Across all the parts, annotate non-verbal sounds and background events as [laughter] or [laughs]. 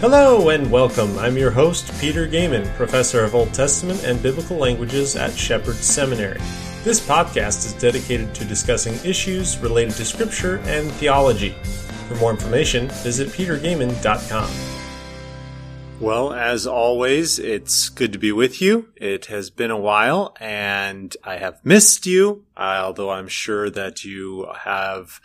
Hello and welcome. I'm your host, Peter Goeman, professor of Old Testament and Biblical Languages at Shepherd Seminary. This podcast is dedicated to discussing issues related to Scripture and theology. For more information, visit petergoeman.com. Well, as always, it's good to be with you. It has been a while and I have missed you, although I'm sure that you have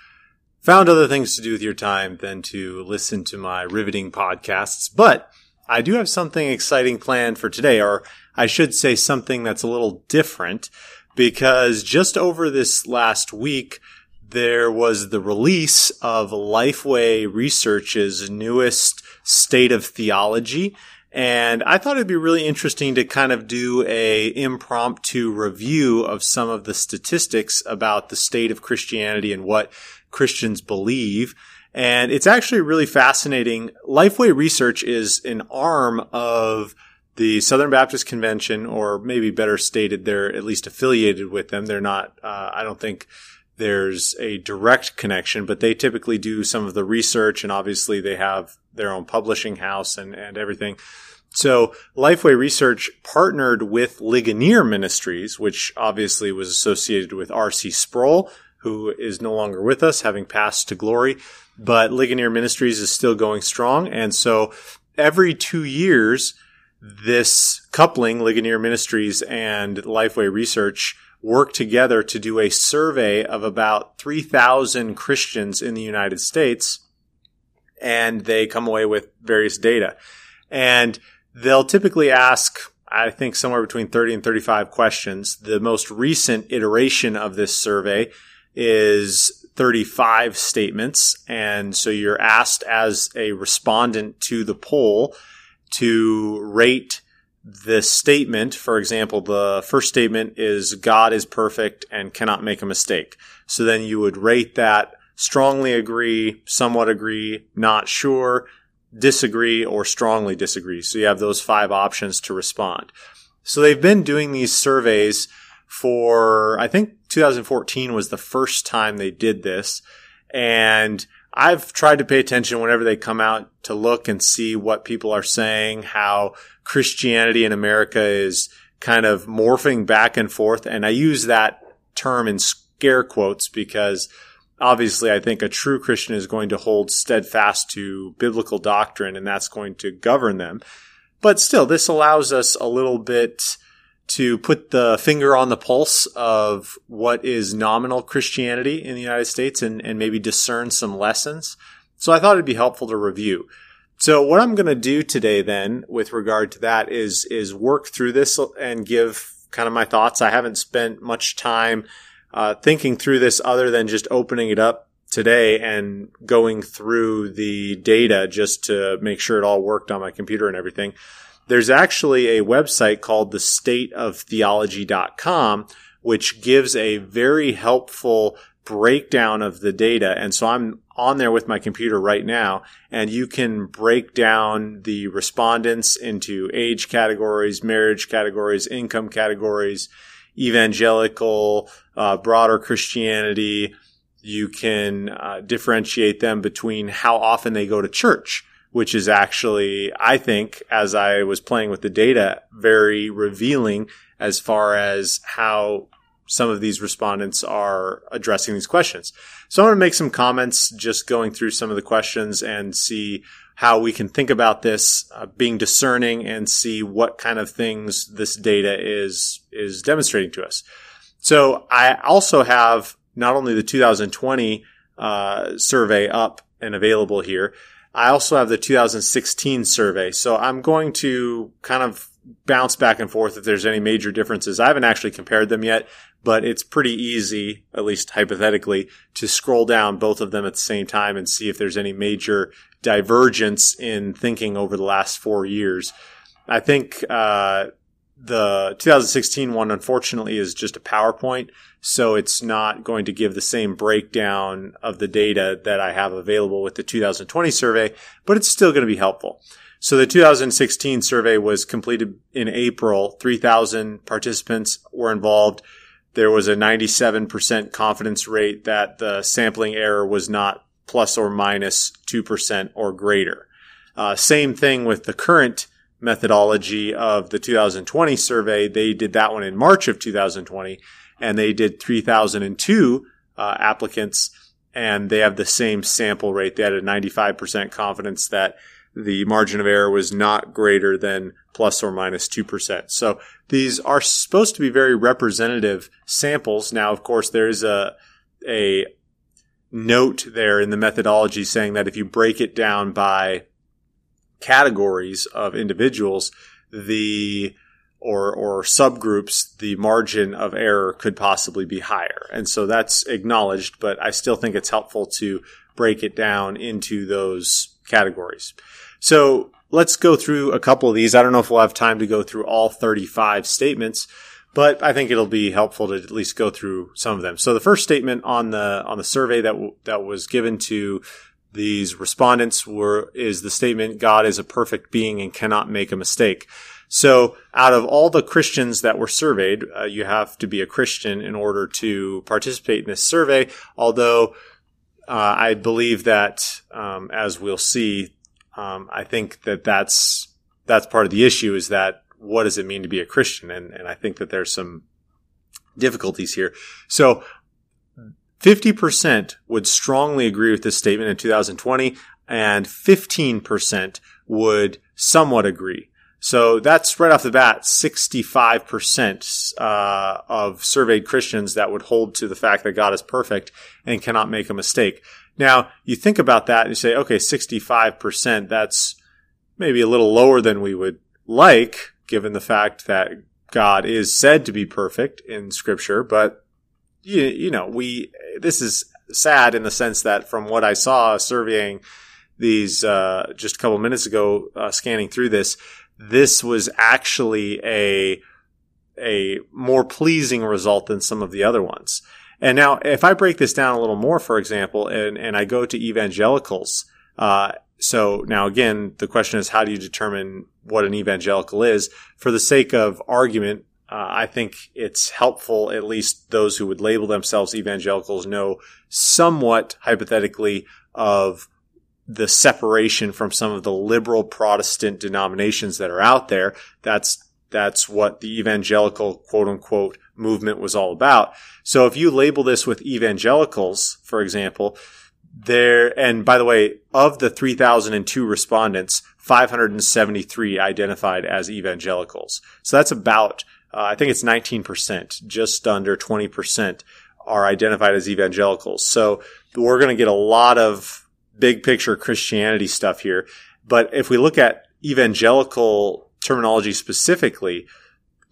found other things to do with your time than to listen to my riveting podcasts. But I do have something exciting planned for today, or I should say something that's a little different because just over this last week, there was the release of Lifeway Research's newest state of theology. And I thought it'd be really interesting to kind of do a impromptu review of some of the statistics about the state of Christianity and what Christians believe. And it's actually really fascinating. Lifeway Research is an arm of the Southern Baptist Convention, or maybe better stated, they're at least affiliated with them. They're not, uh, I don't think there's a direct connection, but they typically do some of the research and obviously they have their own publishing house and, and everything. So Lifeway Research partnered with Ligonier Ministries, which obviously was associated with R.C. Sproul, who is no longer with us, having passed to glory. But Ligonier Ministries is still going strong. And so every two years, this coupling, Ligonier Ministries and Lifeway Research, work together to do a survey of about 3,000 Christians in the United States. And they come away with various data. And they'll typically ask, I think, somewhere between 30 and 35 questions. The most recent iteration of this survey is 35 statements. And so you're asked as a respondent to the poll to rate the statement. For example, the first statement is God is perfect and cannot make a mistake. So then you would rate that strongly agree, somewhat agree, not sure, disagree, or strongly disagree. So you have those five options to respond. So they've been doing these surveys for, I think 2014 was the first time they did this. And I've tried to pay attention whenever they come out to look and see what people are saying, how Christianity in America is kind of morphing back and forth. And I use that term in scare quotes because obviously I think a true Christian is going to hold steadfast to biblical doctrine and that's going to govern them. But still, this allows us a little bit to put the finger on the pulse of what is nominal Christianity in the United States and, and maybe discern some lessons. So I thought it'd be helpful to review. So what I'm going to do today then with regard to that is, is work through this and give kind of my thoughts. I haven't spent much time uh, thinking through this other than just opening it up today and going through the data just to make sure it all worked on my computer and everything there's actually a website called the stateoftheology.com, which gives a very helpful breakdown of the data. And so I'm on there with my computer right now, and you can break down the respondents into age categories, marriage categories, income categories, evangelical, uh, broader Christianity. You can uh, differentiate them between how often they go to church which is actually, I think, as I was playing with the data, very revealing as far as how some of these respondents are addressing these questions. So I'm going to make some comments just going through some of the questions and see how we can think about this uh, being discerning and see what kind of things this data is is demonstrating to us. So I also have not only the 2020 uh, survey up and available here, I also have the 2016 survey. So I'm going to kind of bounce back and forth if there's any major differences. I haven't actually compared them yet, but it's pretty easy, at least hypothetically, to scroll down both of them at the same time and see if there's any major divergence in thinking over the last four years. I think uh, the 2016 one, unfortunately, is just a PowerPoint. So it's not going to give the same breakdown of the data that I have available with the 2020 survey, but it's still going to be helpful. So the 2016 survey was completed in April. 3,000 participants were involved. There was a 97% confidence rate that the sampling error was not plus or minus 2% or greater. Uh, same thing with the current methodology of the 2020 survey. They did that one in March of 2020 and they did 3002 uh, applicants and they have the same sample rate. They had a 95% confidence that the margin of error was not greater than plus or minus 2%. So these are supposed to be very representative samples. Now, of course, there is a, a note there in the methodology saying that if you break it down by categories of individuals, the or or subgroups, the margin of error could possibly be higher. And so that's acknowledged, but I still think it's helpful to break it down into those categories. So let's go through a couple of these. I don't know if we'll have time to go through all 35 statements, but I think it'll be helpful to at least go through some of them. So the first statement on the on the survey that w- that was given to these respondents were is the statement God is a perfect being and cannot make a mistake. So out of all the Christians that were surveyed, uh, you have to be a Christian in order to participate in this survey. Although uh, I believe that, um, as we'll see, um, I think that that's that's part of the issue is that what does it mean to be a Christian? And and I think that there's some difficulties here. So 50% would strongly agree with this statement in 2020 and 15% would somewhat agree. So that's right off the bat, 65% uh, of surveyed Christians that would hold to the fact that God is perfect and cannot make a mistake. Now, you think about that and you say, okay, 65%, that's maybe a little lower than we would like, given the fact that God is said to be perfect in scripture, but you, you know, we, this is sad in the sense that from what I saw surveying these, uh, just a couple minutes ago, uh, scanning through this, this was actually a, a more pleasing result than some of the other ones. And now, if I break this down a little more, for example, and, and I go to evangelicals, uh, so now again, the question is, how do you determine what an evangelical is? For the sake of argument, uh, I think it's helpful, at least those who would label themselves evangelicals know somewhat hypothetically of the separation from some of the liberal Protestant denominations that are out there. That's that's what the evangelical quote unquote movement was all about. So if you label this with evangelicals, for example, there, and by the way, of the 3002 respondents, 573 identified as evangelicals. So that's about, uh, I think it's 19%, just under 20% are identified as evangelicals. So we're going to get a lot of big picture Christianity stuff here. But if we look at evangelical terminology specifically,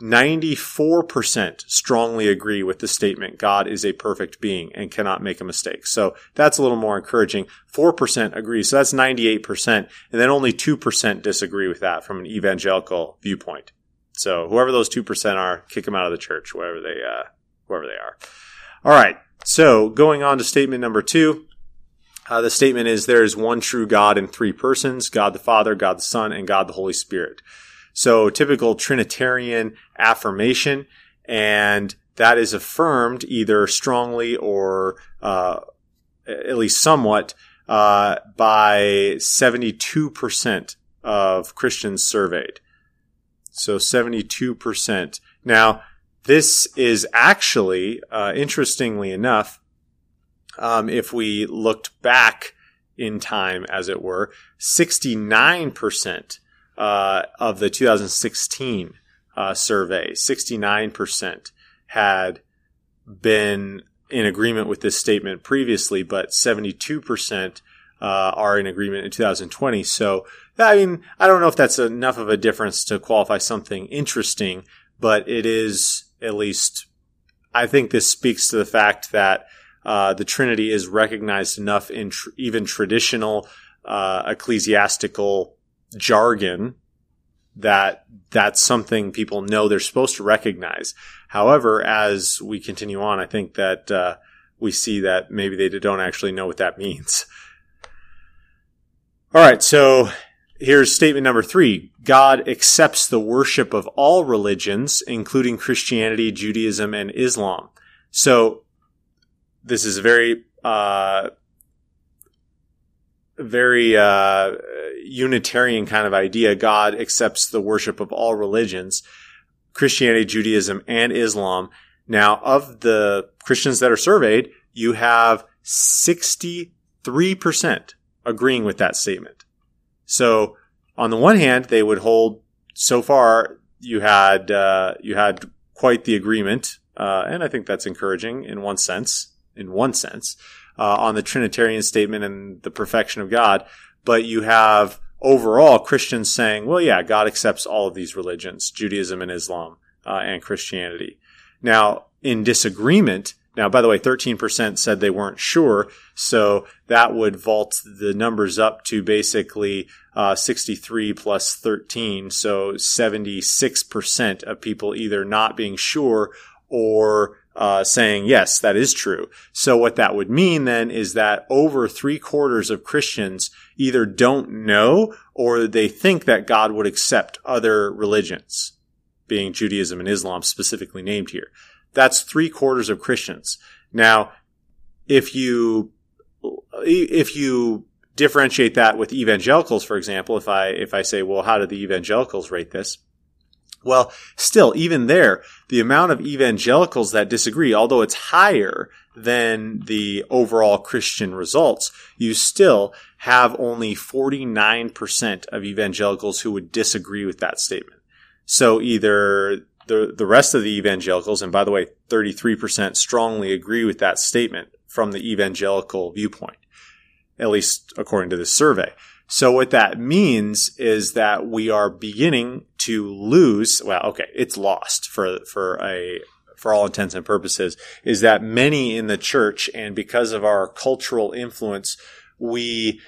94% strongly agree with the statement God is a perfect being and cannot make a mistake. So that's a little more encouraging. 4% agree. So that's 98%. And then only 2% disagree with that from an evangelical viewpoint. So whoever those 2% are, kick them out of the church, wherever they, uh, wherever they are. All right. So going on to statement number two. Uh, the statement is there is one true God in three persons, God the Father, God the Son, and God the Holy Spirit. So typical Trinitarian affirmation, and that is affirmed either strongly or uh, at least somewhat uh, by 72% of Christians surveyed. So 72%. Now, this is actually, uh, interestingly enough, um, if we looked back in time, as it were, 69% uh, of the 2016 uh, survey, 69% had been in agreement with this statement previously, but 72% uh, are in agreement in 2020. So, I mean, I don't know if that's enough of a difference to qualify something interesting, but it is at least, I think this speaks to the fact that uh, the Trinity is recognized enough in tr- even traditional uh, ecclesiastical jargon that that's something people know they're supposed to recognize. However, as we continue on, I think that uh, we see that maybe they don't actually know what that means. All right, so here's statement number three God accepts the worship of all religions, including Christianity, Judaism, and Islam. So this is a very uh, very uh, Unitarian kind of idea. God accepts the worship of all religions, Christianity, Judaism, and Islam. Now, of the Christians that are surveyed, you have 63% agreeing with that statement. So, on the one hand, they would hold so far you had uh, you had quite the agreement, uh, and I think that's encouraging in one sense. In one sense, uh, on the Trinitarian statement and the perfection of God, but you have overall Christians saying, "Well, yeah, God accepts all of these religions, Judaism and Islam uh, and Christianity." Now, in disagreement, now, by the way, 13% said they weren't sure. So that would vault the numbers up to basically uh, 63 plus 13. So 76% of people either not being sure or uh, saying, yes, that is true. So what that would mean then is that over three quarters of Christians either don't know or they think that God would accept other religions, being Judaism and Islam specifically named here. That's three quarters of Christians. Now, if you, if you differentiate that with evangelicals, for example, if I, if I say, well, how do the evangelicals rate this? Well, still, even there, the amount of evangelicals that disagree, although it's higher than the overall Christian results, you still have only 49% of evangelicals who would disagree with that statement. So either the, the rest of the evangelicals, and by the way, 33% strongly agree with that statement from the evangelical viewpoint, at least according to this survey. So what that means is that we are beginning to lose, well, okay, it's lost for, for a, for all intents and purposes, is that many in the church and because of our cultural influence, we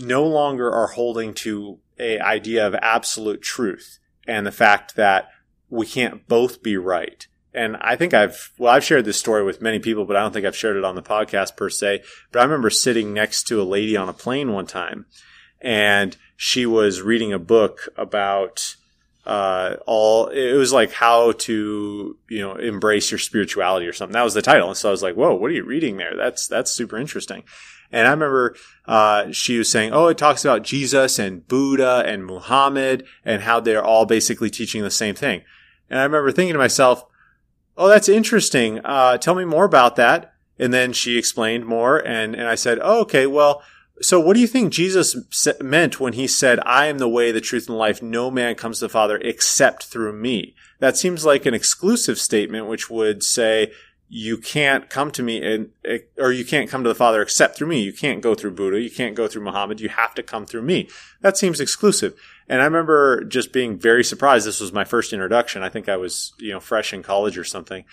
no longer are holding to a idea of absolute truth and the fact that we can't both be right. And I think I've, well, I've shared this story with many people, but I don't think I've shared it on the podcast per se. But I remember sitting next to a lady on a plane one time and she was reading a book about, uh, all, it was like how to, you know, embrace your spirituality or something. That was the title. And so I was like, whoa, what are you reading there? That's, that's super interesting. And I remember uh, she was saying, "Oh, it talks about Jesus and Buddha and Muhammad and how they're all basically teaching the same thing." And I remember thinking to myself, "Oh, that's interesting. Uh, tell me more about that." And then she explained more, and and I said, "Oh, okay. Well, so what do you think Jesus meant when he said, "I am the way, the truth, and life. No man comes to the Father except through me"?" That seems like an exclusive statement, which would say you can't come to me and or you can't come to the father except through me you can't go through buddha you can't go through muhammad you have to come through me that seems exclusive and i remember just being very surprised. This was my first introduction. I think i was you know fresh in college or something.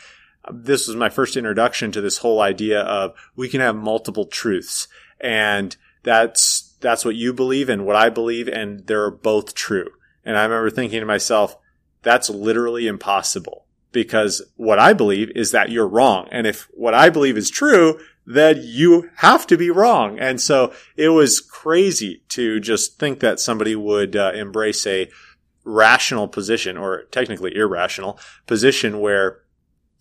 This was my first introduction to this whole idea of we can have multiple truths. And that's that's what you believe and what i believe and they're both true. And i remember thinking to myself that's literally impossible. Because what I believe is that you're wrong. And if what I believe is true, then you have to be wrong. And so it was crazy to just think that somebody would uh, embrace a rational position or technically irrational position where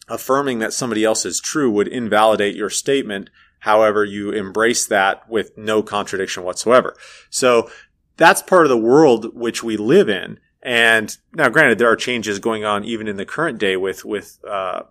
affirming that somebody else is true would invalidate your statement. However, you embrace that with no contradiction whatsoever. So that's part of the world which we live in. And now, granted, there are changes going on even in the current day with with uh,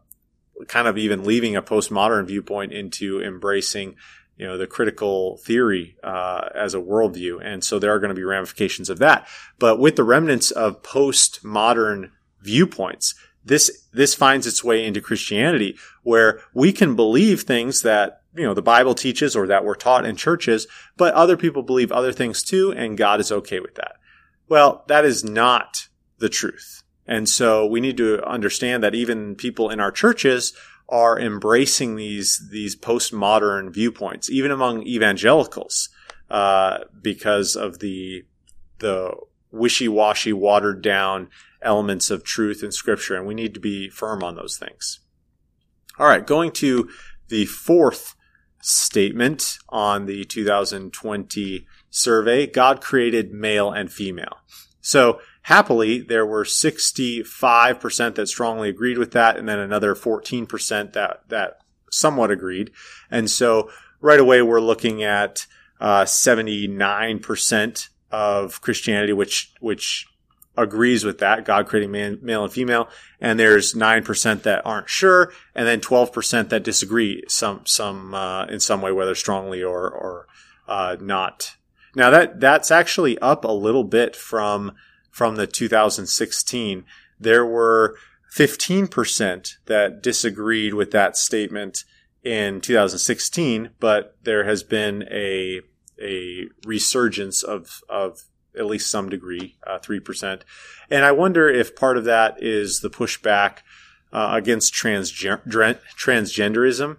kind of even leaving a postmodern viewpoint into embracing, you know, the critical theory uh, as a worldview, and so there are going to be ramifications of that. But with the remnants of postmodern viewpoints, this this finds its way into Christianity, where we can believe things that you know the Bible teaches or that we're taught in churches, but other people believe other things too, and God is okay with that. Well, that is not the truth. And so we need to understand that even people in our churches are embracing these, these postmodern viewpoints, even among evangelicals, uh, because of the, the wishy-washy, watered down elements of truth in scripture. And we need to be firm on those things. All right. Going to the fourth statement on the 2020 survey, God created male and female. So happily, there were 65% that strongly agreed with that, and then another 14% that, that somewhat agreed. And so right away, we're looking at uh, 79% of Christianity, which, which agrees with that, God creating man, male and female. And there's 9% that aren't sure, and then 12% that disagree some, some, uh, in some way, whether strongly or, or, uh, not. Now that, that's actually up a little bit from, from the 2016. There were 15% that disagreed with that statement in 2016, but there has been a, a resurgence of, of at least some degree, uh, 3%. And I wonder if part of that is the pushback uh, against transgen- transgenderism.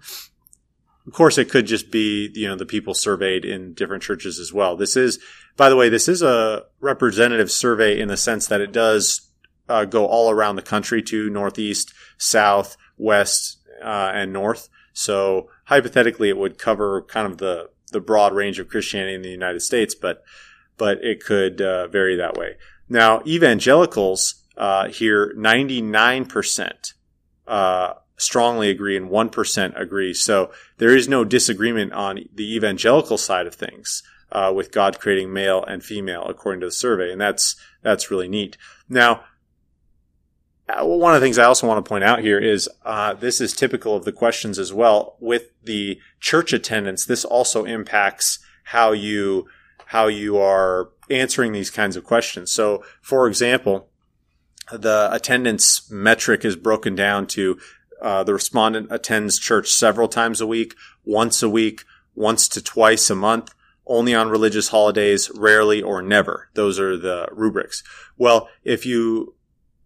Of course, it could just be, you know, the people surveyed in different churches as well. This is, by the way, this is a representative survey in the sense that it does uh, go all around the country to northeast, south, west, uh, and north. So hypothetically, it would cover kind of the, the broad range of Christianity in the United States, but but it could uh, vary that way. Now, evangelicals uh, here, 99% uh, strongly agree and 1% agree. So there is no disagreement on the evangelical side of things. Uh, with God creating male and female according to the survey, and that's that's really neat. Now, uh, one of the things I also want to point out here is uh, this is typical of the questions as well. With the church attendance, this also impacts how you how you are answering these kinds of questions. So, for example, the attendance metric is broken down to uh, the respondent attends church several times a week, once a week, once to twice a month, only on religious holidays, rarely or never. Those are the rubrics. Well, if you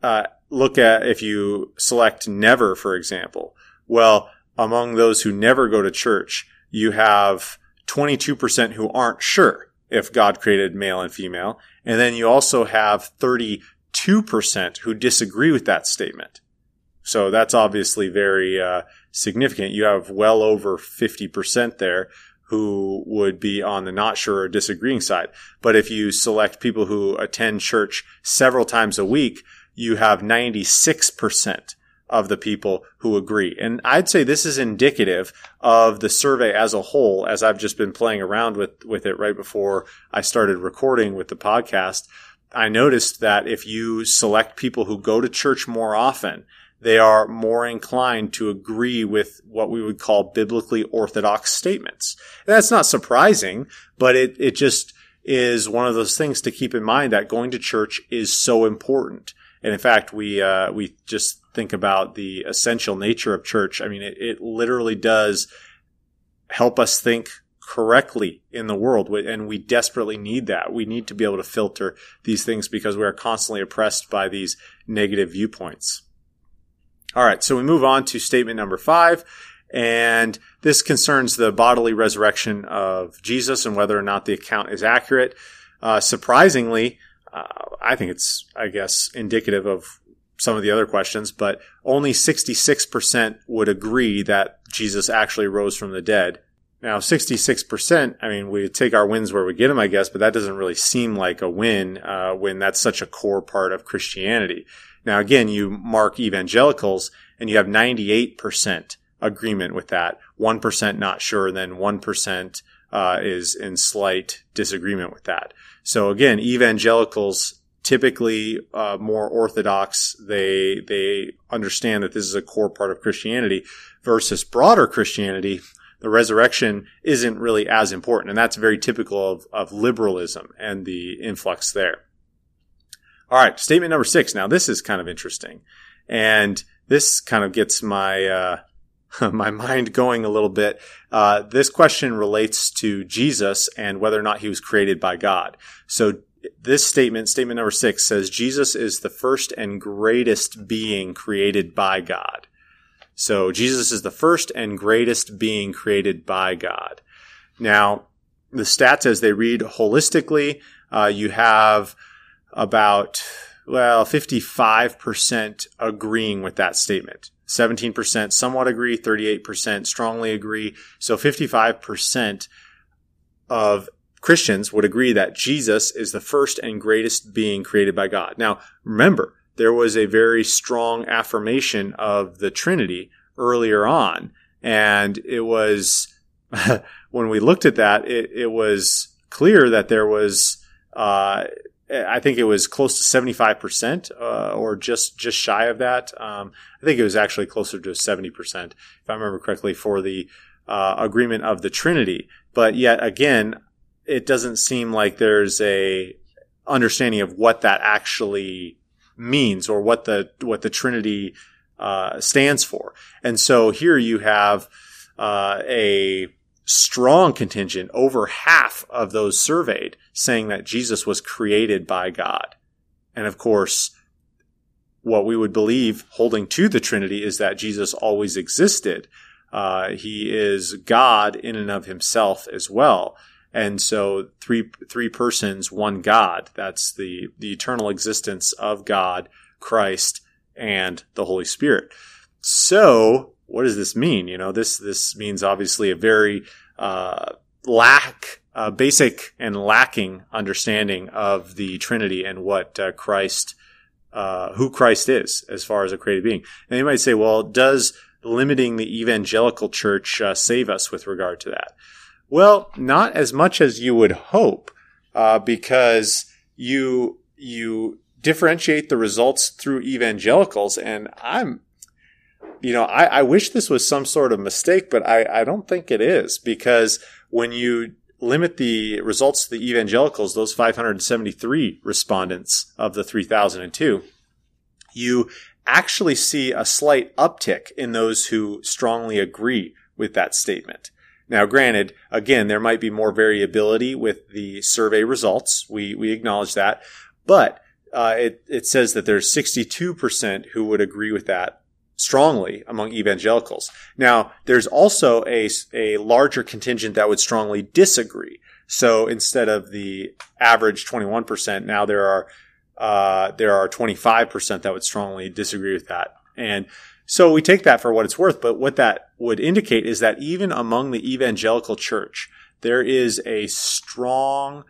uh, look at, if you select never, for example, well, among those who never go to church, you have 22% who aren't sure if God created male and female. And then you also have 32% who disagree with that statement. So that's obviously very uh, significant. You have well over 50% there who would be on the not sure or disagreeing side. But if you select people who attend church several times a week, you have 96% of the people who agree. And I'd say this is indicative of the survey as a whole, as I've just been playing around with, with it right before I started recording with the podcast. I noticed that if you select people who go to church more often, they are more inclined to agree with what we would call biblically orthodox statements. And that's not surprising, but it, it just is one of those things to keep in mind that going to church is so important. And in fact, we, uh, we just think about the essential nature of church, I mean, it, it literally does help us think correctly in the world. And we desperately need that. We need to be able to filter these things because we are constantly oppressed by these negative viewpoints. All right. So we move on to statement number five. And this concerns the bodily resurrection of Jesus and whether or not the account is accurate. Uh, surprisingly, uh, I think it's, I guess, indicative of some of the other questions, but only 66% would agree that Jesus actually rose from the dead. Now, 66%, I mean, we take our wins where we get them, I guess, but that doesn't really seem like a win uh, when that's such a core part of Christianity. Now, again, you mark evangelicals and you have 98% agreement with that, 1% not sure, then 1% uh, is in slight disagreement with that. So again, evangelicals typically uh, more orthodox. They they understand that this is a core part of Christianity versus broader Christianity. The resurrection isn't really as important, and that's very typical of, of liberalism and the influx there. All right, statement number six. Now this is kind of interesting, and this kind of gets my uh, [laughs] my mind going a little bit. Uh, this question relates to Jesus and whether or not he was created by God. So this statement, statement number six, says Jesus is the first and greatest being created by God. So Jesus is the first and greatest being created by God. Now, the stats as they read holistically, uh, you have about, well, 55% agreeing with that statement. 17% somewhat agree, 38% strongly agree. So 55% of Christians would agree that Jesus is the first and greatest being created by God. Now, remember, there was a very strong affirmation of the Trinity earlier on. And it was, [laughs] when we looked at that, it, it was clear that there was uh, I think it was close to 75%, uh, or just, just shy of that. Um, I think it was actually closer to 70%, if I remember correctly, for the, uh, agreement of the Trinity. But yet again, it doesn't seem like there's a understanding of what that actually means or what the, what the Trinity, uh, stands for. And so here you have, uh, a, strong contingent, over half of those surveyed, saying that Jesus was created by God. And of course, what we would believe holding to the Trinity is that Jesus always existed. Uh, he is God in and of himself as well. And so three, three persons, one God. That's the, the eternal existence of God, Christ, and the Holy Spirit. So what does this mean? You know, this this means obviously a very uh, lack, uh, basic and lacking understanding of the Trinity and what uh, Christ, uh, who Christ is as far as a created being. And you might say, well, does limiting the evangelical church uh, save us with regard to that? Well, not as much as you would hope, uh, because you you differentiate the results through evangelicals, and I'm you know, I, I wish this was some sort of mistake, but I, I don't think it is because when you limit the results to the evangelicals, those 573 respondents of the 3002, you actually see a slight uptick in those who strongly agree with that statement. Now, granted, again, there might be more variability with the survey results. We, we acknowledge that, but uh, it, it says that there's 62% who would agree with that strongly among evangelicals. Now, there's also a, a larger contingent that would strongly disagree. So instead of the average 21%, now there are, uh, there are 25% that would strongly disagree with that. And so we take that for what it's worth, but what that would indicate is that even among the evangelical church, there is a strong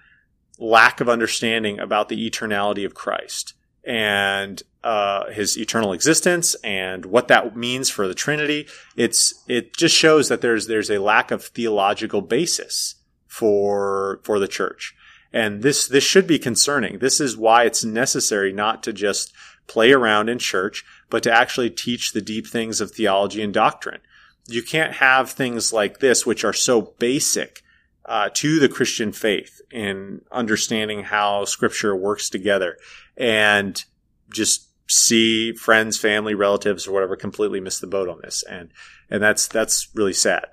lack of understanding about the eternality of Christ and uh, his eternal existence and what that means for the Trinity. It's it just shows that there's there's a lack of theological basis for for the church, and this this should be concerning. This is why it's necessary not to just play around in church, but to actually teach the deep things of theology and doctrine. You can't have things like this, which are so basic uh, to the Christian faith in understanding how Scripture works together, and just see friends, family, relatives, or whatever completely miss the boat on this, and and that's that's really sad.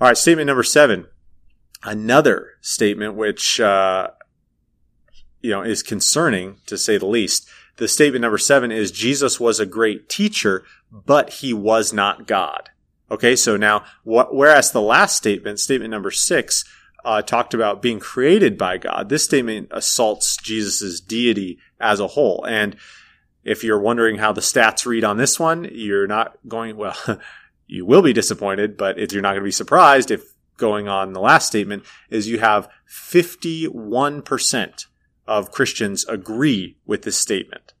All right, statement number seven. Another statement which uh, you know is concerning to say the least. The statement number seven is Jesus was a great teacher, but he was not God. Okay, so now what, whereas the last statement, statement number six, uh, talked about being created by God, this statement assaults Jesus' deity as a whole. And if you're wondering how the stats read on this one, you're not going, well, [laughs] you will be disappointed, but if you're not going to be surprised if going on the last statement is you have 51% of Christians agree with this statement.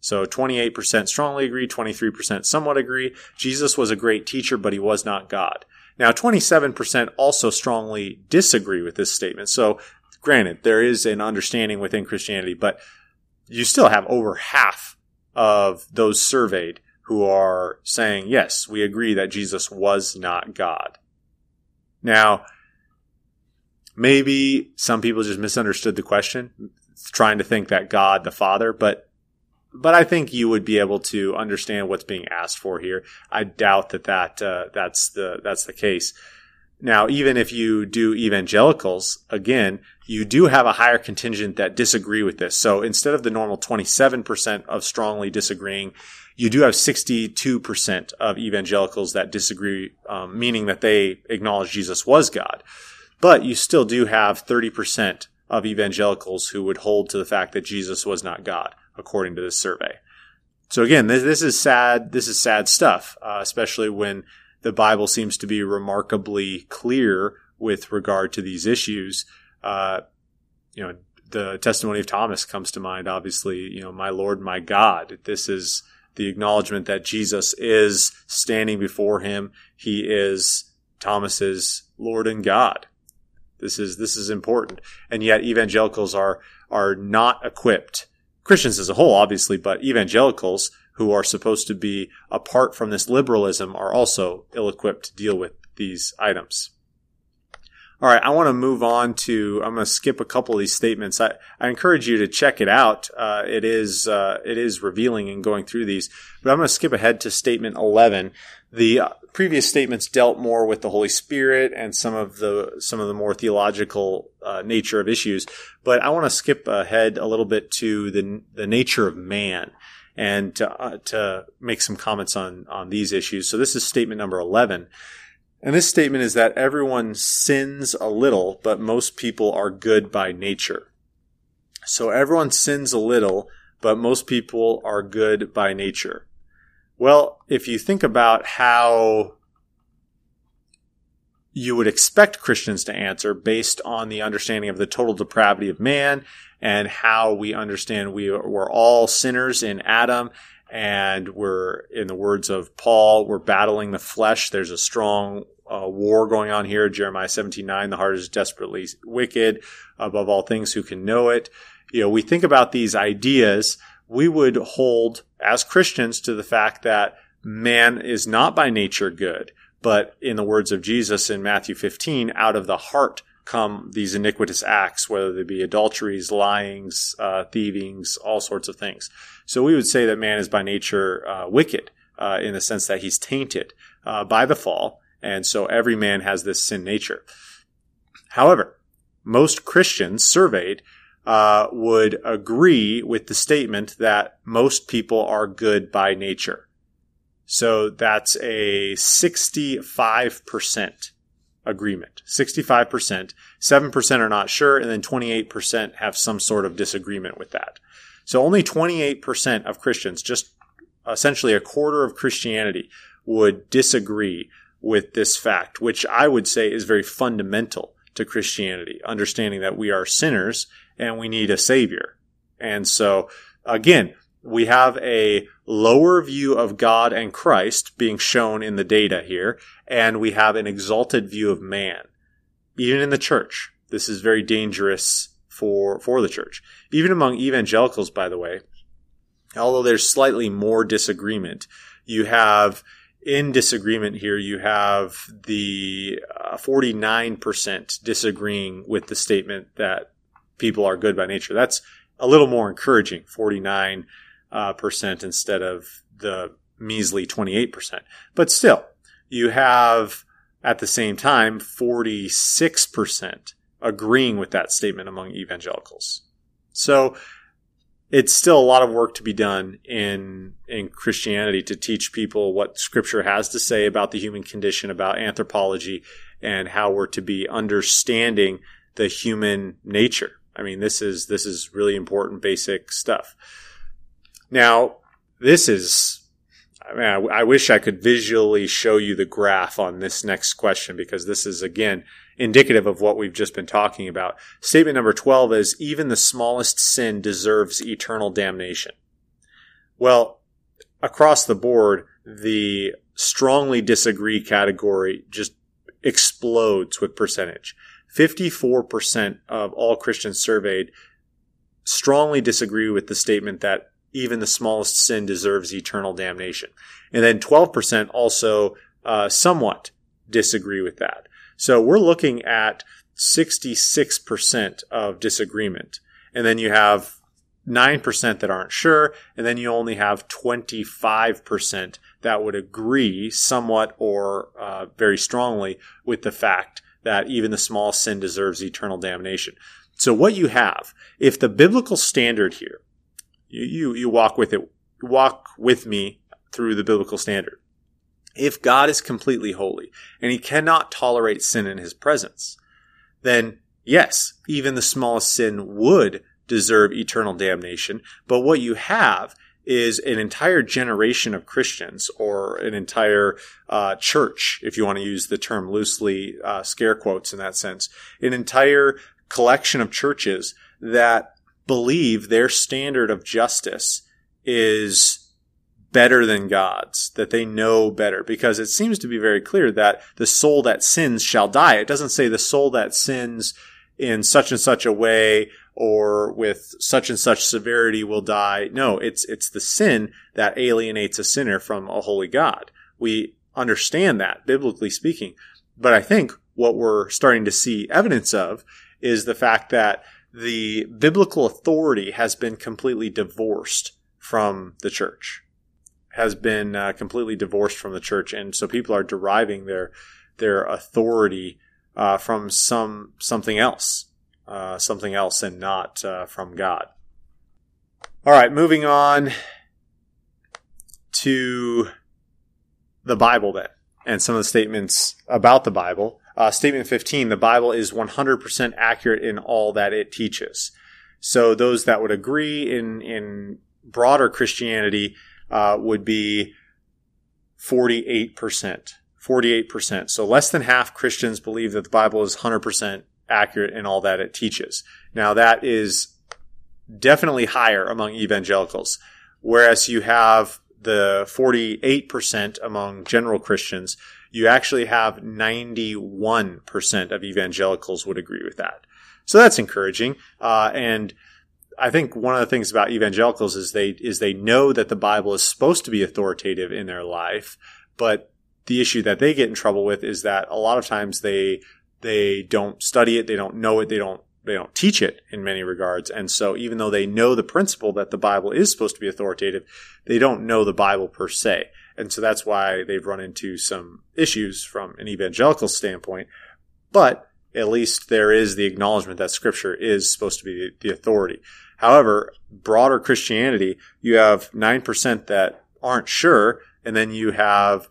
So 28% strongly agree, 23% somewhat agree. Jesus was a great teacher, but he was not God. Now, 27% also strongly disagree with this statement. So, granted, there is an understanding within Christianity, but you still have over half of those surveyed who are saying, yes, we agree that Jesus was not God. Now, maybe some people just misunderstood the question, trying to think that God the Father, but but I think you would be able to understand what's being asked for here. I doubt that that uh, that's the that's the case. Now, even if you do evangelicals, again, you do have a higher contingent that disagree with this. So instead of the normal 27% of strongly disagreeing, you do have 62% of evangelicals that disagree, um, meaning that they acknowledge Jesus was God. But you still do have 30% of evangelicals who would hold to the fact that Jesus was not God according to this survey. So again, this, this is sad. This is sad stuff, uh, especially when the Bible seems to be remarkably clear with regard to these issues. Uh, you know, the testimony of Thomas comes to mind. Obviously, you know, my Lord, my God. This is the acknowledgement that Jesus is standing before him. He is Thomas's Lord and God. This is this is important, and yet evangelicals are are not equipped. Christians as a whole, obviously, but evangelicals who are supposed to be apart from this liberalism are also ill equipped to deal with these items. All right, I want to move on to. I'm going to skip a couple of these statements. I, I encourage you to check it out. Uh, it is uh, it is revealing in going through these. But I'm going to skip ahead to statement 11. The previous statements dealt more with the Holy Spirit and some of the some of the more theological uh, nature of issues. But I want to skip ahead a little bit to the the nature of man and to, uh, to make some comments on on these issues. So this is statement number 11. And this statement is that everyone sins a little, but most people are good by nature. So everyone sins a little, but most people are good by nature. Well, if you think about how you would expect Christians to answer based on the understanding of the total depravity of man and how we understand we were all sinners in Adam and we're in the words of Paul, we're battling the flesh. There's a strong uh, war going on here. Jeremiah 17, 9, the heart is desperately wicked above all things who can know it. You know, we think about these ideas. We would hold as Christians to the fact that man is not by nature good, but in the words of Jesus in Matthew 15, out of the heart come these iniquitous acts, whether they be adulteries, lyings, uh, thievings, all sorts of things. So we would say that man is by nature uh, wicked uh, in the sense that he's tainted uh, by the fall. And so every man has this sin nature. However, most Christians surveyed uh, would agree with the statement that most people are good by nature. So that's a 65% agreement. 65%. 7% are not sure, and then 28% have some sort of disagreement with that. So only 28% of Christians, just essentially a quarter of Christianity, would disagree with this fact, which I would say is very fundamental to Christianity, understanding that we are sinners and we need a savior. And so again, we have a lower view of God and Christ being shown in the data here, and we have an exalted view of man. Even in the church, this is very dangerous for, for the church. Even among evangelicals, by the way, although there's slightly more disagreement, you have in disagreement here, you have the uh, 49% disagreeing with the statement that people are good by nature. That's a little more encouraging, 49 uh, percent instead of the measly 28%. But still, you have at the same time 46% agreeing with that statement among evangelicals. So it's still a lot of work to be done in in Christianity to teach people what Scripture has to say about the human condition, about anthropology, and how we're to be understanding the human nature. I mean, this is this is really important, basic stuff. Now, this is. I mean, I, I wish I could visually show you the graph on this next question because this is again indicative of what we've just been talking about. Statement number 12 is even the smallest sin deserves eternal damnation. Well, across the board, the strongly disagree category just explodes with percentage. 54% of all Christians surveyed strongly disagree with the statement that even the smallest sin deserves eternal damnation. And then 12% also uh, somewhat disagree with that. So we're looking at 66% of disagreement. And then you have 9% that aren't sure. And then you only have 25% that would agree somewhat or uh, very strongly with the fact that even the small sin deserves eternal damnation. So what you have, if the biblical standard here, you, you, you walk with it, walk with me through the biblical standard. If God is completely holy and he cannot tolerate sin in his presence, then yes, even the smallest sin would deserve eternal damnation. But what you have is an entire generation of Christians or an entire uh, church, if you want to use the term loosely, uh, scare quotes in that sense, an entire collection of churches that believe their standard of justice is better than God's, that they know better, because it seems to be very clear that the soul that sins shall die. It doesn't say the soul that sins in such and such a way or with such and such severity will die. No, it's, it's the sin that alienates a sinner from a holy God. We understand that, biblically speaking. But I think what we're starting to see evidence of is the fact that the biblical authority has been completely divorced from the church has been uh, completely divorced from the church, and so people are deriving their their authority uh, from some something else, uh, something else, and not uh, from God. All right, moving on to the Bible then, and some of the statements about the Bible. Uh, statement 15, the Bible is 100% accurate in all that it teaches. So those that would agree in, in broader Christianity uh, would be 48%. 48%. So less than half Christians believe that the Bible is 100% accurate in all that it teaches. Now that is definitely higher among evangelicals. Whereas you have the 48% among general Christians, you actually have 91% of evangelicals would agree with that. So that's encouraging. Uh, and I think one of the things about evangelicals is they is they know that the Bible is supposed to be authoritative in their life, but the issue that they get in trouble with is that a lot of times they they don't study it, they don't know it, they don't they don't teach it in many regards. And so even though they know the principle that the Bible is supposed to be authoritative, they don't know the Bible per se. And so that's why they've run into some issues from an evangelical standpoint. But at least there is the acknowledgement that scripture is supposed to be the authority. However, broader Christianity, you have 9% that aren't sure, and then you have,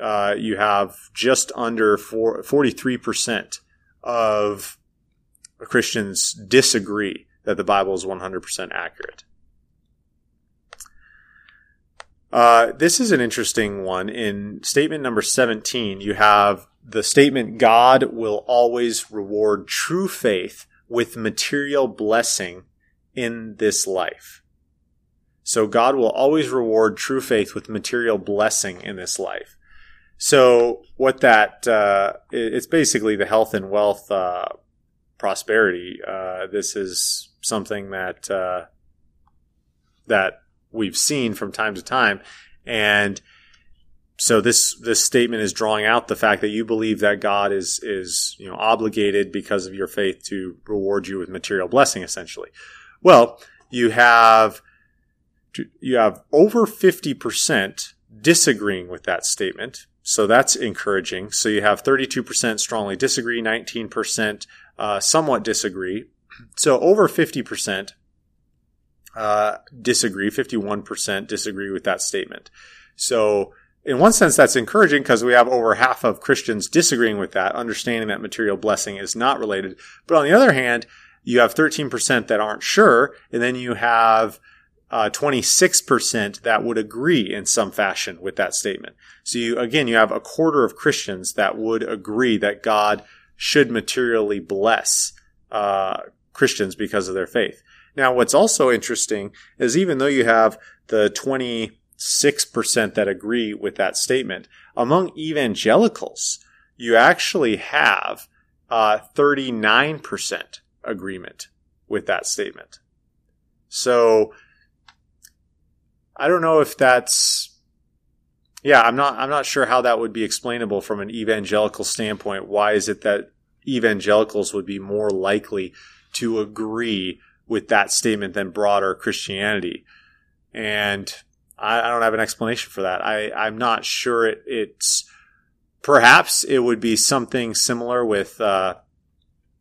uh, you have just under 43% of Christians disagree that the Bible is 100% accurate. Uh, this is an interesting one. In statement number 17, you have the statement God will always reward true faith with material blessing in this life. So God will always reward true faith with material blessing in this life. So what that uh, it's basically the health and wealth uh, prosperity. Uh, this is something that uh, that we've seen from time to time, and so this this statement is drawing out the fact that you believe that God is is you know obligated because of your faith to reward you with material blessing, essentially. Well, you have you have over 50% disagreeing with that statement. So that's encouraging. So you have 32% strongly disagree, 19% uh, somewhat disagree. So over 50% uh, disagree, 51% disagree with that statement. So in one sense, that's encouraging because we have over half of Christians disagreeing with that, understanding that material blessing is not related. But on the other hand, you have 13% that aren't sure, and then you have uh, 26% that would agree in some fashion with that statement. So you, again, you have a quarter of Christians that would agree that God should materially bless uh, Christians because of their faith. Now, what's also interesting is even though you have the 26% that agree with that statement, among evangelicals, you actually have uh, 39% agreement with that statement. So I don't know if that's yeah, I'm not I'm not sure how that would be explainable from an evangelical standpoint. Why is it that evangelicals would be more likely to agree with that statement than broader Christianity? And I, I don't have an explanation for that. I, I'm not sure it, it's perhaps it would be something similar with uh,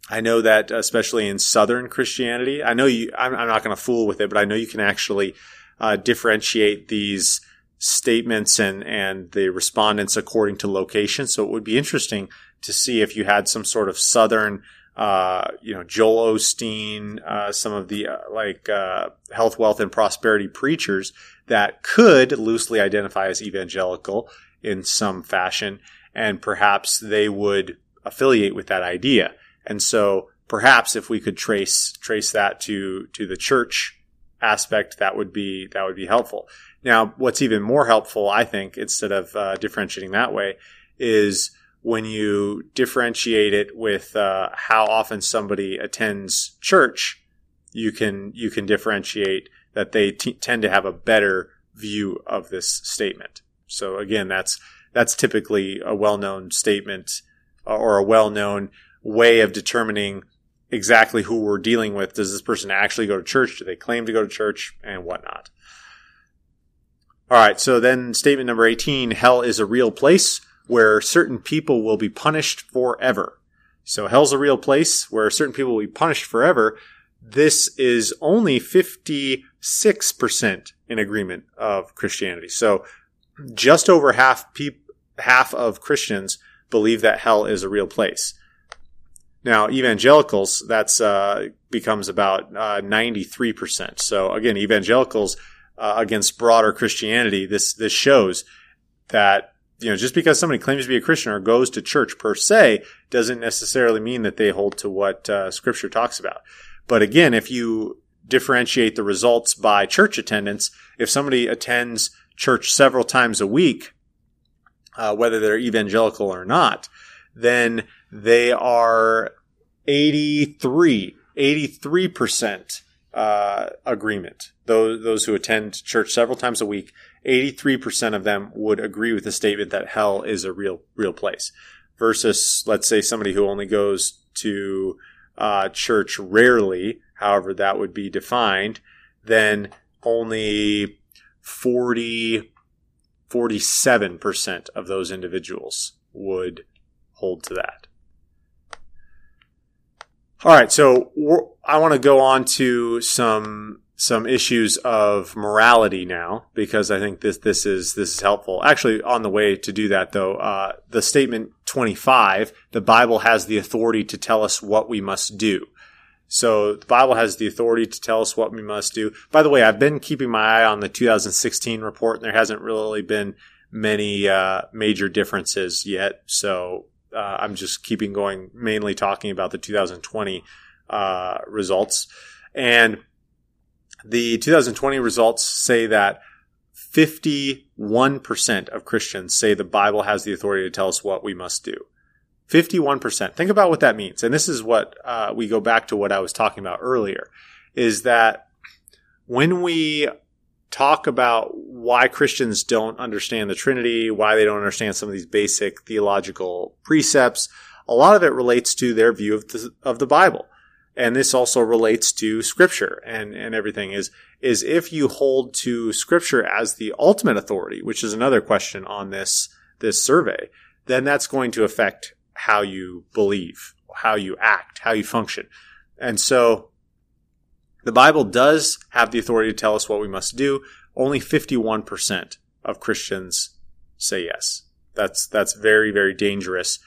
I know that especially in Southern Christianity, I know you, I'm, I'm not going to fool with it, but I know you can actually uh, differentiate these statements and, and the respondents according to location. So it would be interesting to see if you had some sort of Southern, uh, you know, Joel Osteen, uh, some of the uh, like uh, health, wealth, and prosperity preachers that could loosely identify as evangelical in some fashion, and perhaps they would affiliate with that idea. And so perhaps if we could trace trace that to to the church aspect, that would be that would be helpful. Now, what's even more helpful, I think, instead of uh, differentiating that way, is when you differentiate it with uh, how often somebody attends church. You can you can differentiate that they t- tend to have a better view of this statement. So again, that's that's typically a well-known statement uh, or a well-known way of determining exactly who we're dealing with. Does this person actually go to church? Do they claim to go to church and whatnot? All right. So then statement number 18, hell is a real place where certain people will be punished forever. So hell's a real place where certain people will be punished forever. This is only 56% in agreement of Christianity. So just over half pe- half of Christians believe that hell is a real place. Now, evangelicals, that's uh, becomes about uh, 93%. So again, evangelicals uh, against broader Christianity, this this shows that you know just because somebody claims to be a Christian or goes to church per se doesn't necessarily mean that they hold to what uh, Scripture talks about. But again, if you differentiate the results by church attendance, if somebody attends church several times a week, uh, whether they're evangelical or not, then they are 83, 83% uh, agreement. Those, those who attend church several times a week, 83% of them would agree with the statement that hell is a real, real place. Versus, let's say, somebody who only goes to uh, church rarely, however that would be defined, then only 40, 47% of those individuals would hold to that. All right, so I want to go on to some some issues of morality now because I think this this is this is helpful. Actually, on the way to do that though, uh, the statement twenty five, the Bible has the authority to tell us what we must do. So the Bible has the authority to tell us what we must do. By the way, I've been keeping my eye on the 2016 report, and there hasn't really been many uh, major differences yet. So uh, I'm just keeping going, mainly talking about the 2020 uh, results. And the 2020 results say that 51% of Christians say the Bible has the authority to tell us what we must do. 51%. Think about what that means. And this is what uh, we go back to what I was talking about earlier is that when we talk about why Christians don't understand the Trinity, why they don't understand some of these basic theological precepts. A lot of it relates to their view of the, of the Bible. And this also relates to scripture and, and everything is, is if you hold to scripture as the ultimate authority, which is another question on this, this survey, then that's going to affect how you believe, how you act, how you function. And so the Bible does have the authority to tell us what we must do. Only 51% of Christians say yes. That's, that's very, very dangerous.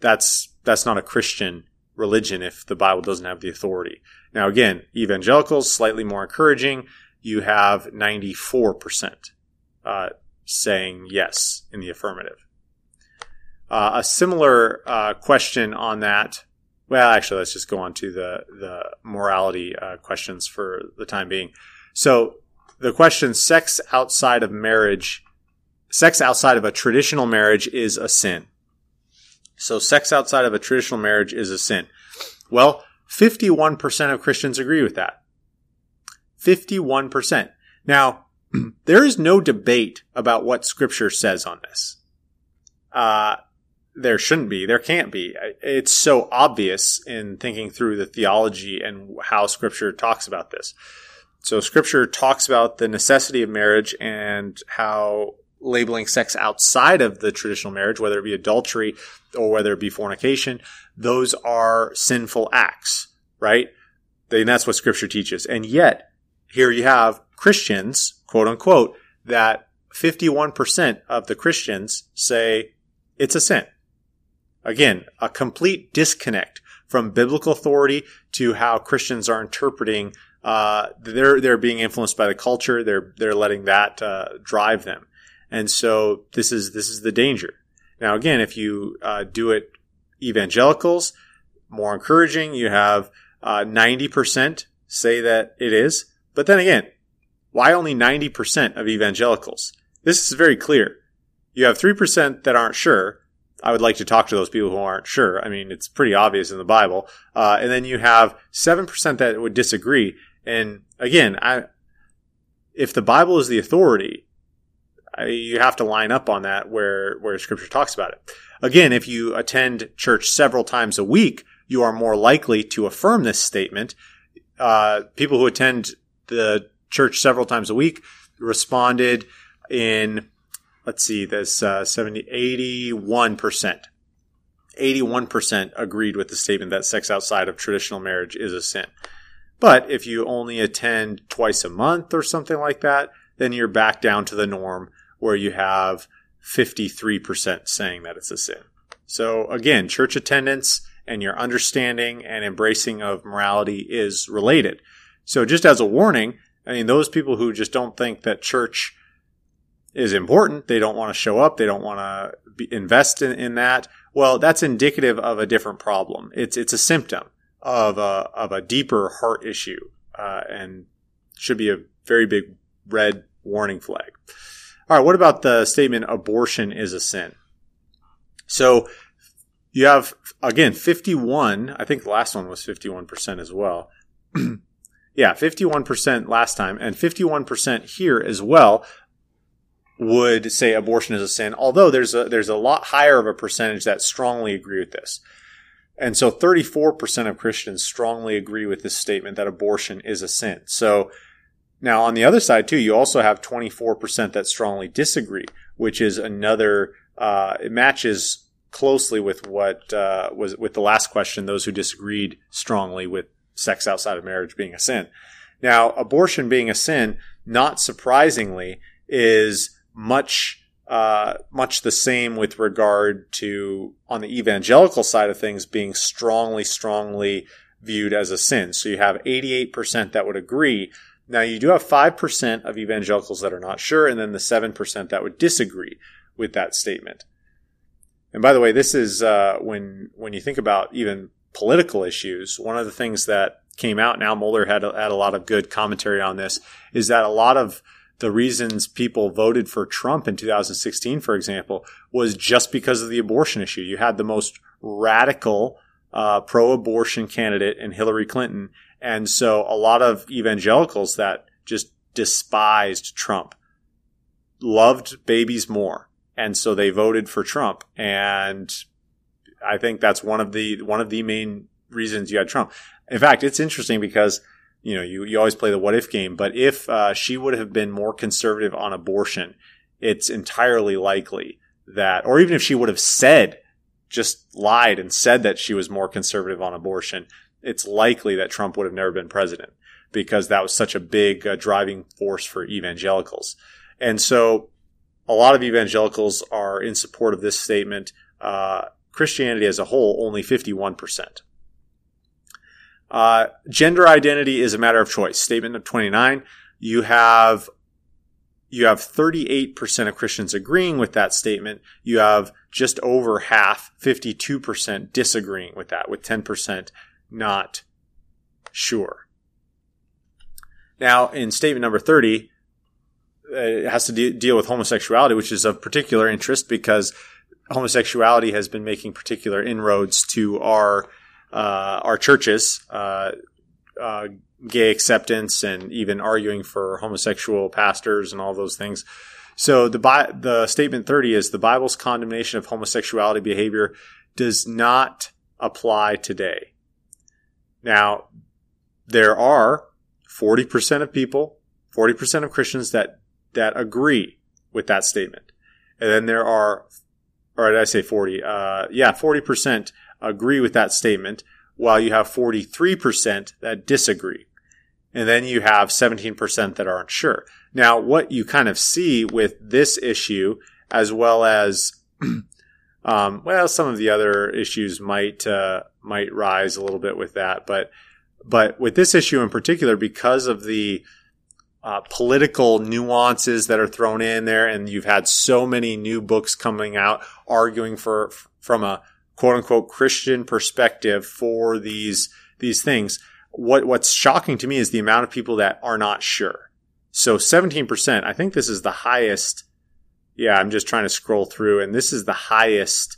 That's, that's not a Christian religion if the Bible doesn't have the authority. Now again, evangelicals, slightly more encouraging. You have 94%, uh, saying yes in the affirmative. Uh, a similar uh, question on that well, actually, let's just go on to the the morality uh, questions for the time being. So the question: sex outside of marriage, sex outside of a traditional marriage is a sin. So sex outside of a traditional marriage is a sin. Well, 51% of Christians agree with that. 51%. Now, [clears throat] there is no debate about what scripture says on this. Uh, there shouldn't be. There can't be. It's so obvious in thinking through the theology and how scripture talks about this. So scripture talks about the necessity of marriage and how labeling sex outside of the traditional marriage, whether it be adultery or whether it be fornication, those are sinful acts, right? And that's what scripture teaches. And yet here you have Christians, quote unquote, that 51% of the Christians say it's a sin. Again, a complete disconnect from biblical authority to how Christians are interpreting. Uh, they're they're being influenced by the culture. They're they're letting that uh, drive them, and so this is this is the danger. Now, again, if you uh, do it evangelicals, more encouraging. You have uh, ninety percent say that it is, but then again, Why only 90% of evangelicals? This is very clear. You have 3% that aren't sure. I would like to talk to those people who aren't sure. I mean, it's pretty obvious in the Bible. Uh, and then you have 7% that would disagree. And again, I, if the Bible is the authority, I, you have to line up on that where, where scripture talks about it. Again, if you attend church several times a week, you are more likely to affirm this statement. Uh, people who attend the church several times a week responded in, let's see, this uh, 70, 81%. 81% agreed with the statement that sex outside of traditional marriage is a sin. But if you only attend twice a month or something like that, then you're back down to the norm where you have 53% saying that it's a sin. So again, church attendance and your understanding and embracing of morality is related. So just as a warning, I mean, those people who just don't think that church is important, they don't want to show up, they don't want to invest in, in that. Well, that's indicative of a different problem. It's it's a symptom of a of a deeper heart issue, uh, and should be a very big red warning flag. All right, what about the statement abortion is a sin? So you have again 51, I think the last one was 51% as well. [clears throat] yeah, 51% last time and 51% here as well would say abortion is a sin, although there's a there's a lot higher of a percentage that strongly agree with this. And so 34% of Christians strongly agree with this statement that abortion is a sin. So now, on the other side, too, you also have 24% that strongly disagree, which is another, uh, it matches closely with what uh, was with the last question, those who disagreed strongly with sex outside of marriage being a sin. Now, abortion being a sin, not surprisingly, is much uh, much the same with regard to on the evangelical side of things being strongly, strongly viewed as a sin. So you have 88% that would agree, now, you do have 5% of evangelicals that are not sure, and then the 7% that would disagree with that statement. And by the way, this is uh, when when you think about even political issues. One of the things that came out now, Mohler had had a lot of good commentary on this, is that a lot of the reasons people voted for Trump in 2016, for example, was just because of the abortion issue. You had the most radical uh, pro-abortion candidate in Hillary Clinton, and so a lot of evangelicals that just despised Trump loved babies more. And so they voted for Trump. And I think that's one of the, one of the main reasons you had Trump. In fact, it's interesting because, you know, you, you always play the what if game, but if uh, she would have been more conservative on abortion, it's entirely likely that, or even if she would have said, just lied and said that she was more conservative on abortion, it's likely that Trump would have never been president because that was such a big uh, driving force for evangelicals. And so a lot of evangelicals are in support of this statement. Uh, Christianity as a whole, only 51%. Uh, gender identity is a matter of choice. Statement of 29. You have you have 38% of Christians agreeing with that statement. You have just over half, 52% disagreeing with that, with 10% not sure. Now, in statement number 30, it has to de- deal with homosexuality, which is of particular interest because homosexuality has been making particular inroads to our uh, our churches, uh, uh, gay acceptance, and even arguing for homosexual pastors and all those things. So the Bi- the statement thirty is the Bible's condemnation of homosexuality behavior does not apply today. Now, there are 40% of people, 40% of Christians that, that agree with that statement. And then there are, or did I say 40? Uh, yeah, 40% agree with that statement, while you have 43% that disagree. And then you have 17% that aren't sure. Now, what you kind of see with this issue, as well as, [clears throat] um, well, some of the other issues might, uh, might rise a little bit with that. But but with this issue in particular, because of the uh, political nuances that are thrown in there, and you've had so many new books coming out arguing for from a quote unquote Christian perspective for these these things. What what's shocking to me is the amount of people that are not sure. So 17%, I think this is the highest. Yeah, I'm just trying to scroll through and this is the highest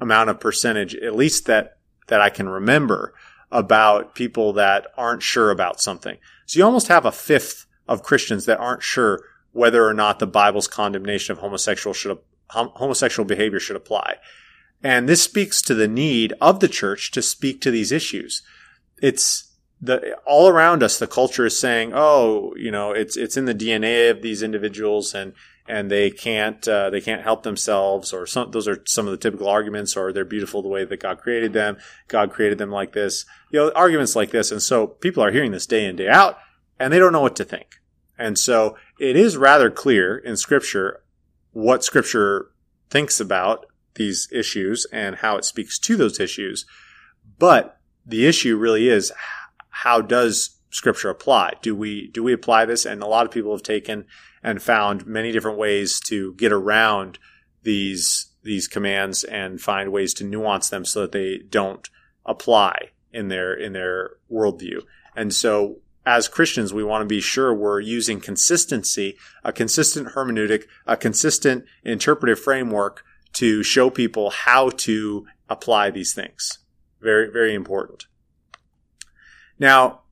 amount of percentage, at least that, that I can remember about people that aren't sure about something. So you almost have a fifth of Christians that aren't sure whether or not the Bible's condemnation of homosexual should, homosexual behavior should apply. And this speaks to the need of the church to speak to these issues. It's, the all around us the culture is saying oh you know it's it's in the dna of these individuals and and they can't uh, they can't help themselves or some those are some of the typical arguments or they're beautiful the way that god created them. God created them like this. You know arguments like this. And so people are hearing this day in day out and they don't know what to think. And so it is rather clear in scripture what scripture thinks about these issues and how it speaks to those issues but the issue really is how does scripture apply? Do we, do we apply this? And a lot of people have taken and found many different ways to get around these, these commands and find ways to nuance them so that they don't apply in their, in their worldview. And so as Christians, we want to be sure we're using consistency, a consistent hermeneutic, a consistent interpretive framework to show people how to apply these things. Very, very important. Now,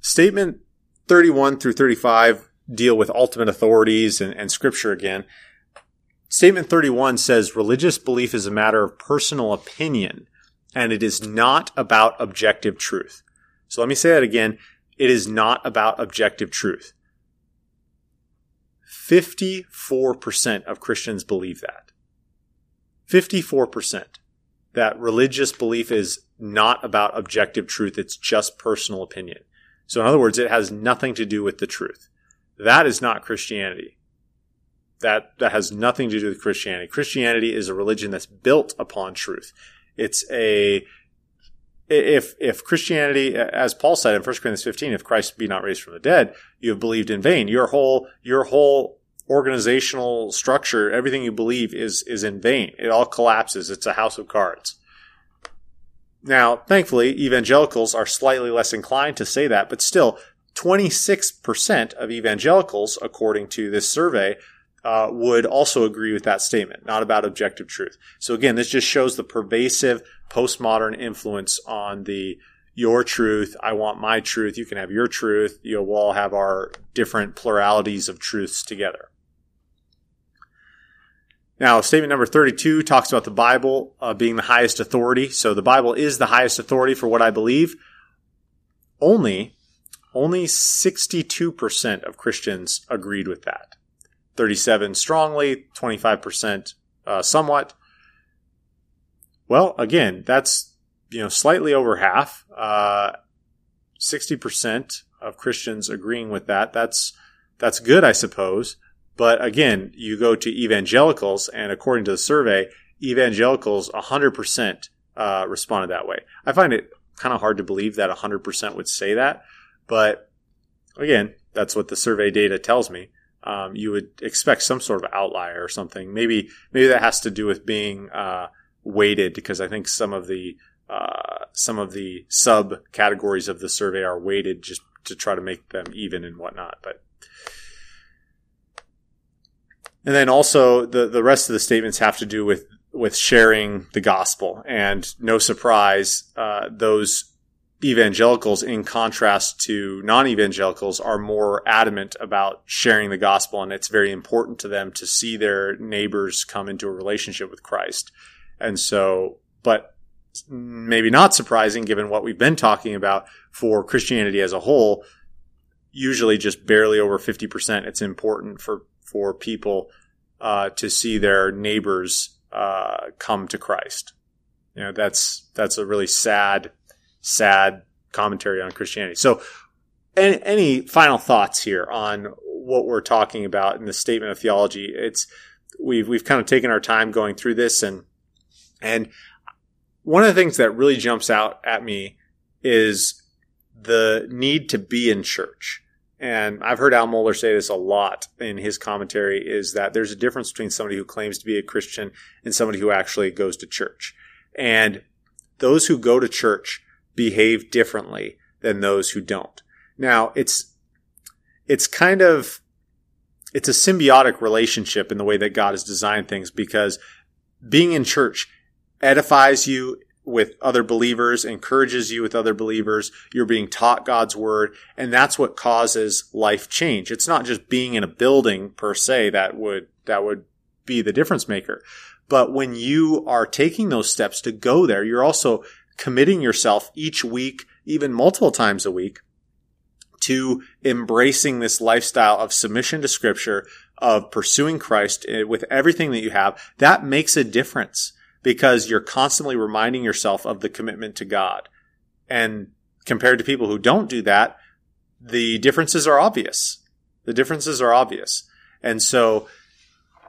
statement 31 through 35 deal with ultimate authorities and, and scripture again. Statement 31 says religious belief is a matter of personal opinion and it is not about objective truth. So let me say that again. It is not about objective truth. 54% of Christians believe that. 54% that religious belief is not about objective truth. It's just personal opinion. So in other words, it has nothing to do with the truth. That is not Christianity. That, that has nothing to do with Christianity. Christianity is a religion that's built upon truth. It's a, if, if Christianity, as Paul said in 1 Corinthians 15, if Christ be not raised from the dead, you have believed in vain. Your whole, your whole organizational structure, everything you believe is, is in vain. It all collapses. It's a house of cards. Now, thankfully, evangelicals are slightly less inclined to say that, but still, 26% of evangelicals, according to this survey, uh, would also agree with that statement, not about objective truth. So again, this just shows the pervasive postmodern influence on the your truth. I want my truth. You can have your truth. You know, we'll all have our different pluralities of truths together. Now, statement number 32 talks about the Bible uh, being the highest authority. So the Bible is the highest authority for what I believe. Only, only 62% of Christians agreed with that. 37 strongly, 25% uh, somewhat. Well, again, that's, you know, slightly over half. Uh, 60% of Christians agreeing with that. That's, that's good, I suppose. But again, you go to evangelicals, and according to the survey, evangelicals 100% uh, responded that way. I find it kind of hard to believe that 100% would say that, but again, that's what the survey data tells me. Um, you would expect some sort of outlier or something. Maybe maybe that has to do with being uh, weighted because I think some of the uh, some of the subcategories of the survey are weighted just to try to make them even and whatnot. But and then also the, the rest of the statements have to do with, with sharing the gospel. And no surprise, uh, those evangelicals, in contrast to non evangelicals, are more adamant about sharing the gospel. And it's very important to them to see their neighbors come into a relationship with Christ. And so, but maybe not surprising given what we've been talking about for Christianity as a whole, usually just barely over 50%. It's important for for people uh, to see their neighbors uh, come to Christ. You know, that's that's a really sad, sad commentary on Christianity. So, any, any final thoughts here on what we're talking about in the statement of theology? It's we've we've kind of taken our time going through this, and and one of the things that really jumps out at me is the need to be in church and I've heard Al Mohler say this a lot in his commentary is that there's a difference between somebody who claims to be a Christian and somebody who actually goes to church. And those who go to church behave differently than those who don't. Now, it's it's kind of it's a symbiotic relationship in the way that God has designed things because being in church edifies you with other believers, encourages you with other believers. You're being taught God's word. And that's what causes life change. It's not just being in a building per se that would, that would be the difference maker. But when you are taking those steps to go there, you're also committing yourself each week, even multiple times a week to embracing this lifestyle of submission to scripture, of pursuing Christ eh, with everything that you have. That makes a difference because you're constantly reminding yourself of the commitment to God. And compared to people who don't do that, the differences are obvious. The differences are obvious. And so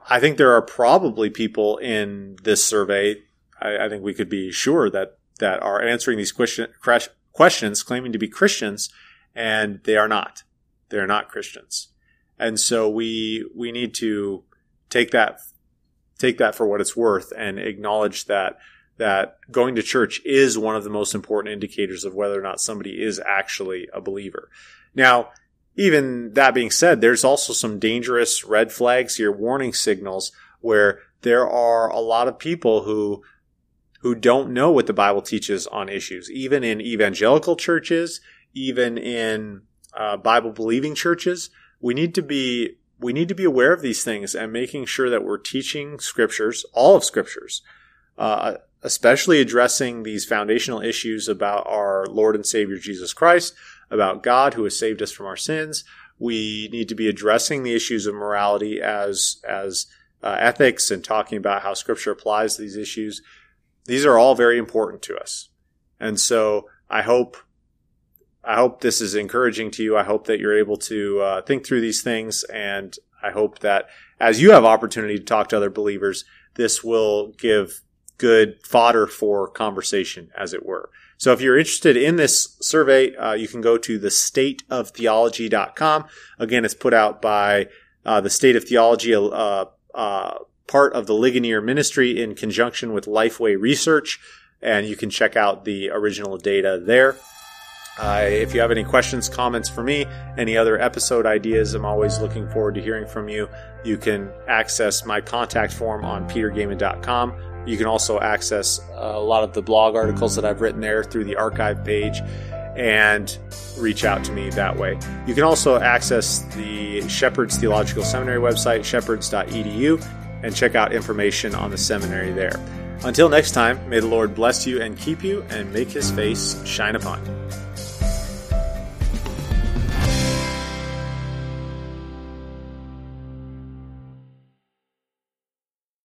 I think there are probably people in this survey. I, I think we could be sure that, that are answering these question, questions claiming to be Christians and they are not. They are not Christians. And so we, we need to take that take that for what it's worth and acknowledge that that going to church is one of the most important indicators of whether or not somebody is actually a believer. Now, even that being said, there's also some dangerous red flags here, warning signals where there are a lot of people who who don't know what the Bible teaches on issues, even in evangelical churches, even in uh, Bible believing churches. We need to be we need to be aware of these things and making sure that we're teaching scriptures, all of scriptures, uh, especially addressing these foundational issues about our Lord and Savior Jesus Christ, about God who has saved us from our sins. We need to be addressing the issues of morality as as uh, ethics and talking about how Scripture applies to these issues. These are all very important to us, and so I hope I hope this is encouraging to you. I hope that you're able to uh, think through these things. And I hope that as you have opportunity to talk to other believers, this will give good fodder for conversation, as it were. So if you're interested in this survey, uh, you can go to the stateoftheology.com. Again, it's put out by uh, the State of Theology, uh, uh, part of the Ligonier Ministry in conjunction with Lifeway Research. And you can check out the original data there. Uh, if you have any questions, comments for me, any other episode ideas, I'm always looking forward to hearing from you. You can access my contact form on petergoeman.com. You can also access a lot of the blog articles that I've written there through the archive page and reach out to me that way. You can also access the Shepherd's Theological Seminary website, shepherds.edu, and check out information on the seminary there. Until next time, may the Lord bless you and keep you and make his face shine upon you.